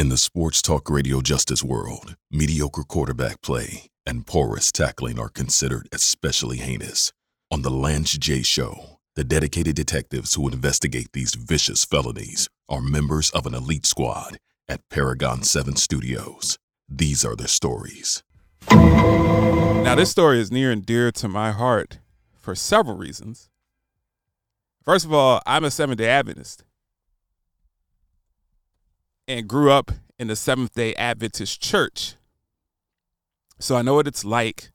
In the sports talk radio justice world, mediocre quarterback play and porous tackling are considered especially heinous. On The Lance J. Show, the dedicated detectives who investigate these vicious felonies are members of an elite squad at Paragon 7 Studios. These are their stories. Now, this story is near and dear to my heart for several reasons. First of all, I'm a Seventh day Adventist and grew up in the Seventh day Adventist church. So I know what it's like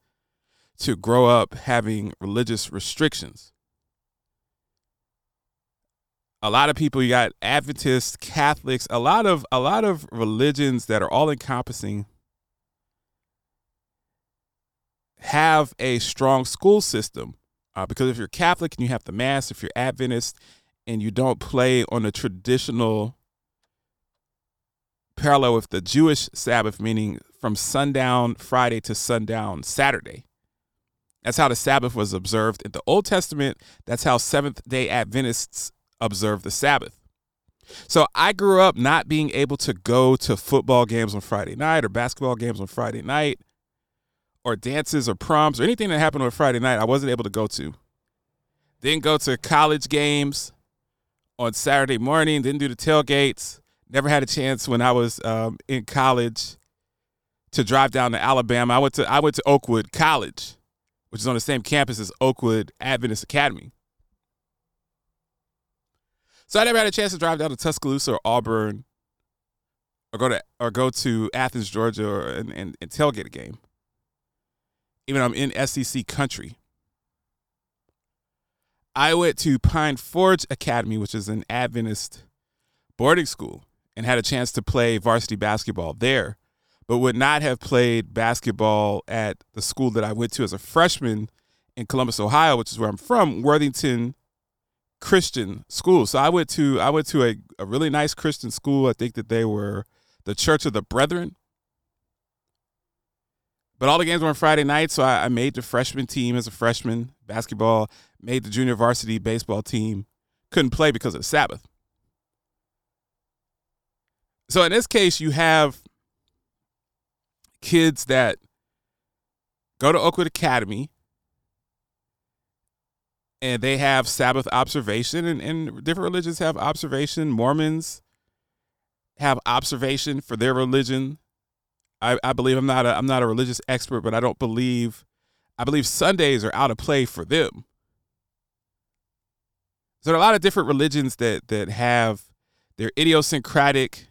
to grow up having religious restrictions. A lot of people, you got Adventists, Catholics, a lot of a lot of religions that are all encompassing have a strong school system. Uh, because if you're Catholic and you have the Mass, if you're Adventist and you don't play on the traditional parallel with the Jewish Sabbath, meaning from sundown Friday to sundown Saturday. That's how the Sabbath was observed in the Old Testament. That's how Seventh day Adventists observe the Sabbath. So I grew up not being able to go to football games on Friday night or basketball games on Friday night or dances or proms or anything that happened on Friday night, I wasn't able to go to. Didn't go to college games on Saturday morning, didn't do the tailgates. Never had a chance when I was um, in college to drive down to Alabama. I went to I went to Oakwood College, which is on the same campus as Oakwood Adventist Academy. So I never had a chance to drive down to Tuscaloosa or Auburn, or go to or go to Athens, Georgia, or, and, and, and tailgate a game. Even though I'm in SEC country. I went to Pine Forge Academy, which is an Adventist boarding school and had a chance to play varsity basketball there, but would not have played basketball at the school that I went to as a freshman in Columbus, Ohio, which is where I'm from, Worthington Christian School. So I went to I went to a, a really nice Christian school. I think that they were the Church of the Brethren. But all the games were on Friday night, so I, I made the freshman team as a freshman basketball, made the junior varsity baseball team. Couldn't play because of the Sabbath. So in this case, you have kids that go to Oakwood Academy and they have Sabbath observation, and, and different religions have observation. Mormons have observation for their religion. I, I believe I'm not a I'm not a religious expert, but I don't believe I believe Sundays are out of play for them. So there are a lot of different religions that that have their idiosyncratic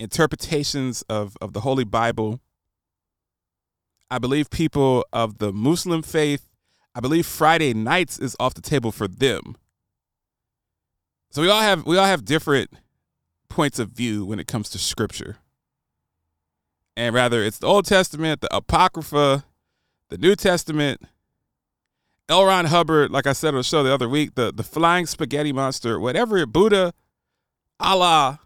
interpretations of, of the Holy Bible. I believe people of the Muslim faith, I believe Friday nights is off the table for them. So we all have we all have different points of view when it comes to scripture. And rather it's the Old Testament, the Apocrypha, the New Testament, L. Ron Hubbard, like I said on the show the other week, the, the flying spaghetti monster, whatever, Buddha, Allah,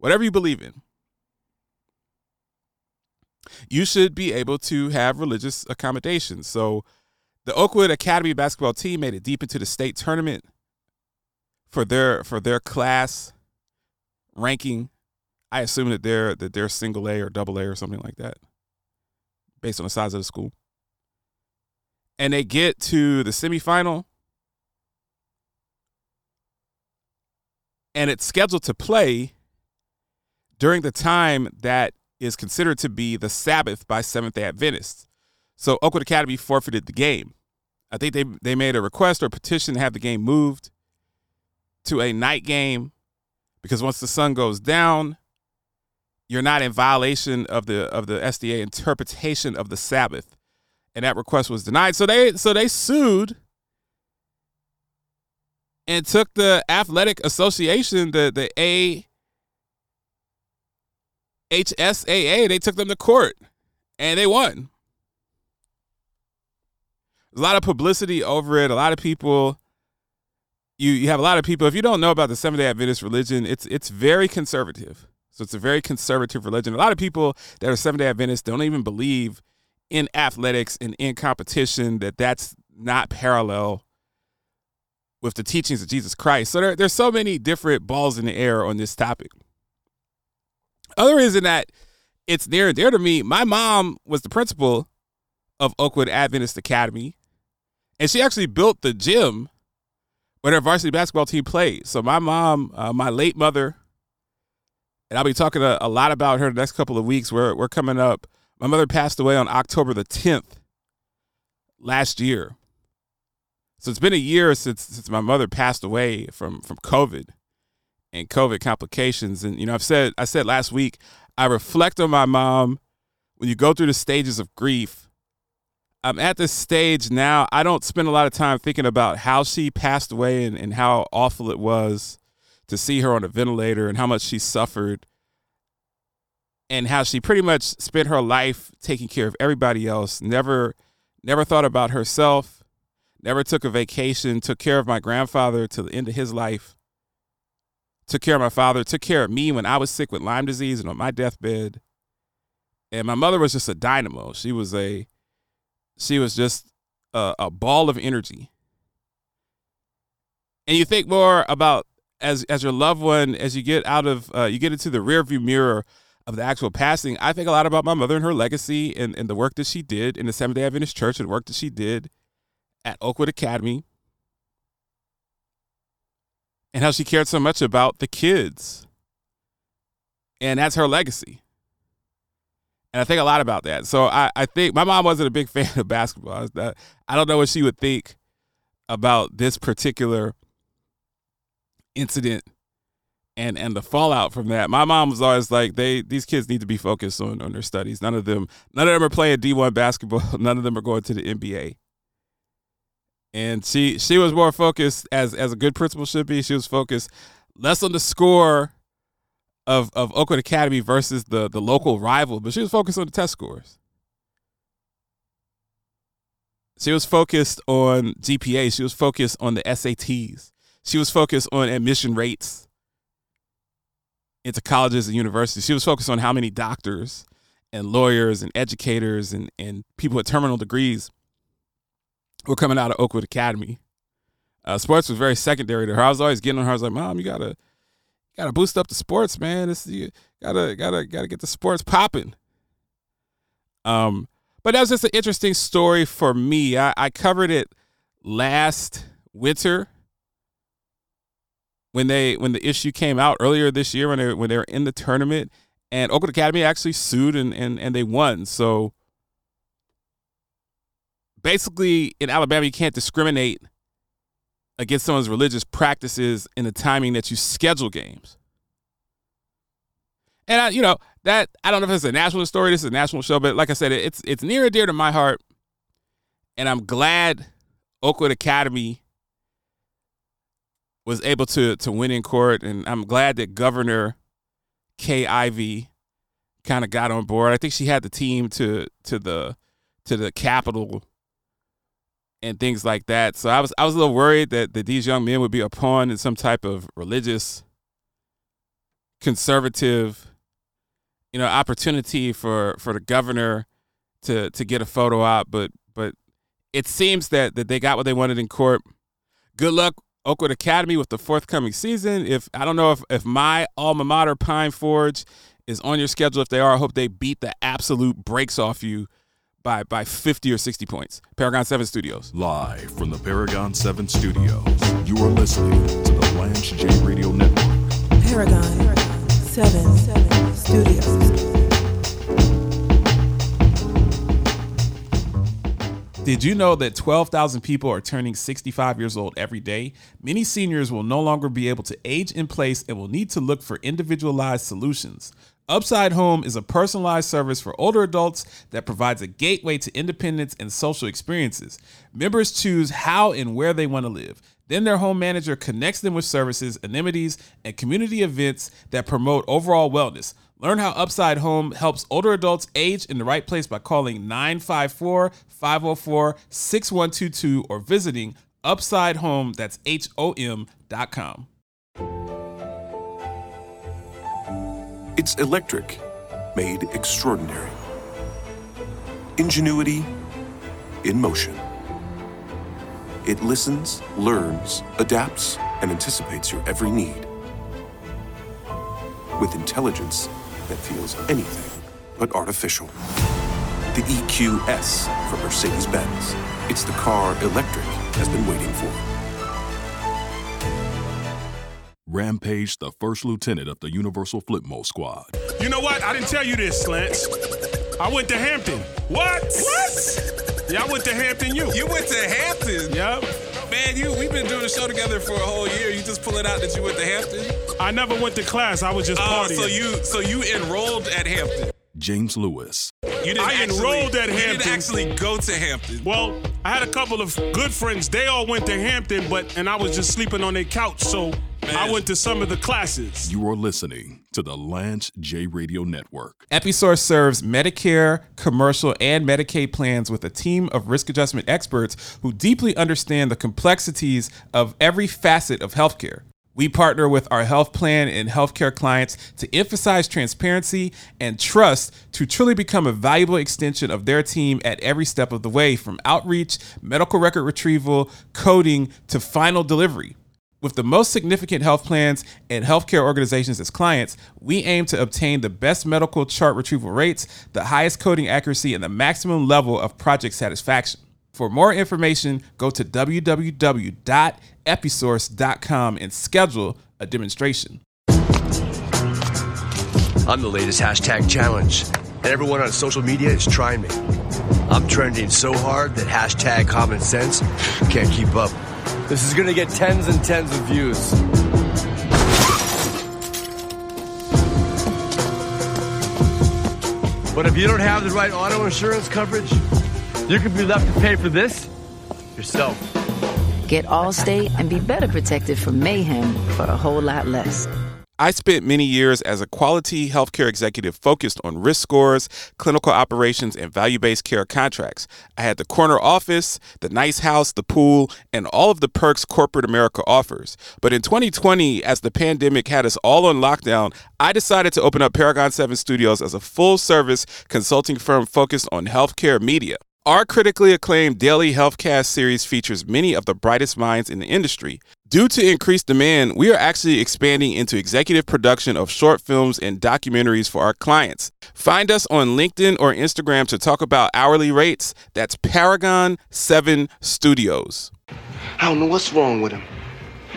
whatever you believe in, you should be able to have religious accommodations. So the Oakwood Academy basketball team made it deep into the state tournament for their for their class ranking. I assume that they're that they're single A or double A or something like that, based on the size of the school. And they get to the semifinal, and it's scheduled to play during the time that is considered to be the Sabbath by Seventh day Adventists. So Oakwood Academy forfeited the game. I think they, they made a request or a petition to have the game moved to a night game because once the sun goes down, you're not in violation of the of the SDA interpretation of the Sabbath. And that request was denied. So they so they sued and took the athletic association, the the A HSAA, they took them to court and they won. A lot of publicity over it. A lot of people, you you have a lot of people. If you don't know about the Seventh Day Adventist religion, it's it's very conservative. So it's a very conservative religion. A lot of people that are Seventh Day Adventists don't even believe in athletics and in competition. That that's not parallel with the teachings of Jesus Christ. So there, there's so many different balls in the air on this topic. Other reason that it's near and dear to me, my mom was the principal of Oakwood Adventist Academy, and she actually built the gym where their varsity basketball team played. So my mom, uh, my late mother, and I'll be talking a, a, lot about her the next couple of weeks. We're we're coming up. My mother passed away on October the 10th last year. So it's been a year since since my mother passed away from from COVID and COVID complications. And you know, I've said I said last week, I reflect on my mom when you go through the stages of grief. I'm at this stage now. I don't spend a lot of time thinking about how she passed away and, and how awful it was to see her on a ventilator and how much she suffered and how she pretty much spent her life taking care of everybody else never never thought about herself never took a vacation took care of my grandfather to the end of his life took care of my father took care of me when i was sick with lyme disease and on my deathbed. And my mother was just a dynamo. She was a she was just a, a ball of energy. And you think more about as as your loved one, as you get out of uh, you get into the rearview mirror of the actual passing, I think a lot about my mother and her legacy and, and the work that she did in the Seventh Day Adventist Church and the work that she did at Oakwood Academy, and how she cared so much about the kids, and that's her legacy. And I think a lot about that. So I, I think my mom wasn't a big fan of basketball. I don't know what she would think about this particular incident and and the fallout from that. My mom was always like, they these kids need to be focused on on their studies. None of them none of them are playing D one basketball. None of them are going to the NBA. And she she was more focused as as a good principal should be. She was focused less on the score of of Oakwood Academy versus the the local rival, but she was focused on the test scores. She was focused on GPA. She was focused on the SATs. She was focused on admission rates into colleges and universities. She was focused on how many doctors and lawyers and educators and, and people with terminal degrees were coming out of Oakwood Academy. Uh, sports was very secondary to her. I was always getting on her. I was like, "Mom, you gotta, gotta boost up the sports, man. It's you gotta, gotta, gotta get the sports popping." Um, but that was just an interesting story for me. I, I covered it last winter when they when the issue came out earlier this year when they when they were in the tournament and Oakwood Academy actually sued and and, and they won. So basically in Alabama you can't discriminate against someone's religious practices in the timing that you schedule games. And I, you know, that I don't know if it's a national story, this is a national show, but like I said, it's it's near and dear to my heart. And I'm glad Oakwood Academy was able to to win in court, and I'm glad that Governor Kay kind of got on board. I think she had the team to to the to the Capitol and things like that. So I was I was a little worried that, that these young men would be a pawn in some type of religious conservative you know opportunity for for the governor to to get a photo op but but it seems that that they got what they wanted in court good luck Oakwood Academy with the forthcoming season. If I don't know if if my alma mater Pine Forge is on your schedule. If they are, I hope they beat the absolute brakes off you by by 50 or 60 points. Paragon 7 Studios. Live from the Paragon 7 Studios. You are listening to the Lance J Radio Network. Paragon, Paragon 7, 7 Studios. Did you know that 12,000 people are turning 65 years old every day? Many seniors will no longer be able to age in place and will need to look for individualized solutions. Upside Home is a personalized service for older adults that provides a gateway to independence and social experiences. Members choose how and where they want to live. Then their home manager connects them with services, amenities, and community events that promote overall wellness. Learn how Upside Home helps older adults age in the right place by calling 954 504 6122 or visiting Upside Home, that's H O M dot com. It's electric, made extraordinary. Ingenuity in motion. It listens, learns, adapts, and anticipates your every need. With intelligence that feels anything but artificial. The EQS from Mercedes Benz. It's the car electric has been waiting for. Rampage, the first lieutenant of the Universal Flipmo Squad. You know what? I didn't tell you this, Slants. I went to Hampton. What? What? Yeah, I went to Hampton U. You went to Hampton? Yep. Man, you we've been doing a show together for a whole year. You just pull it out that you went to Hampton? I never went to class. I was just Oh, partying. so you so you enrolled at Hampton. James Lewis. You didn't I actually, enrolled at You Hampton. didn't actually go to Hampton. well, I had a couple of good friends. They all went to Hampton, but and I was just sleeping on their couch, so I went to some of the classes. You are listening to the Lance J Radio Network. Episource serves Medicare, commercial, and Medicaid plans with a team of risk adjustment experts who deeply understand the complexities of every facet of healthcare. We partner with our health plan and healthcare clients to emphasize transparency and trust to truly become a valuable extension of their team at every step of the way, from outreach, medical record retrieval, coding, to final delivery. With the most significant health plans and healthcare organizations as clients, we aim to obtain the best medical chart retrieval rates, the highest coding accuracy, and the maximum level of project satisfaction. For more information, go to www.episource.com and schedule a demonstration. I'm the latest hashtag challenge, and everyone on social media is trying me. I'm trending so hard that hashtag common sense can't keep up. This is gonna get tens and tens of views. But if you don't have the right auto insurance coverage, you could be left to pay for this yourself. Get Allstate and be better protected from mayhem for a whole lot less. I spent many years as a quality healthcare executive focused on risk scores, clinical operations, and value based care contracts. I had the corner office, the nice house, the pool, and all of the perks corporate America offers. But in 2020, as the pandemic had us all on lockdown, I decided to open up Paragon 7 Studios as a full service consulting firm focused on healthcare media. Our critically acclaimed daily healthcast series features many of the brightest minds in the industry. Due to increased demand, we are actually expanding into executive production of short films and documentaries for our clients. Find us on LinkedIn or Instagram to talk about hourly rates. That's Paragon 7 Studios. I don't know what's wrong with him.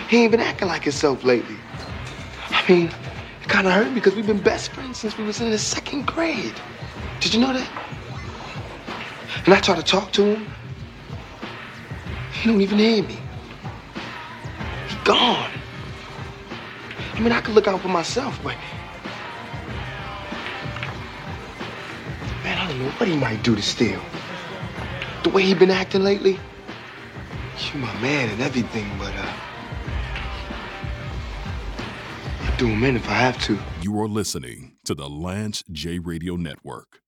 He ain't been acting like himself lately. I mean, it kind of hurt because we've been best friends since we was in the second grade. Did you know that? And I try to talk to him. He don't even hear me. He gone. I mean, I could look out for myself, but man, I don't know what he might do to steal. The way he been acting lately. You my man and everything, but uh, I'll do him in if I have to. You are listening to the Lance J Radio Network.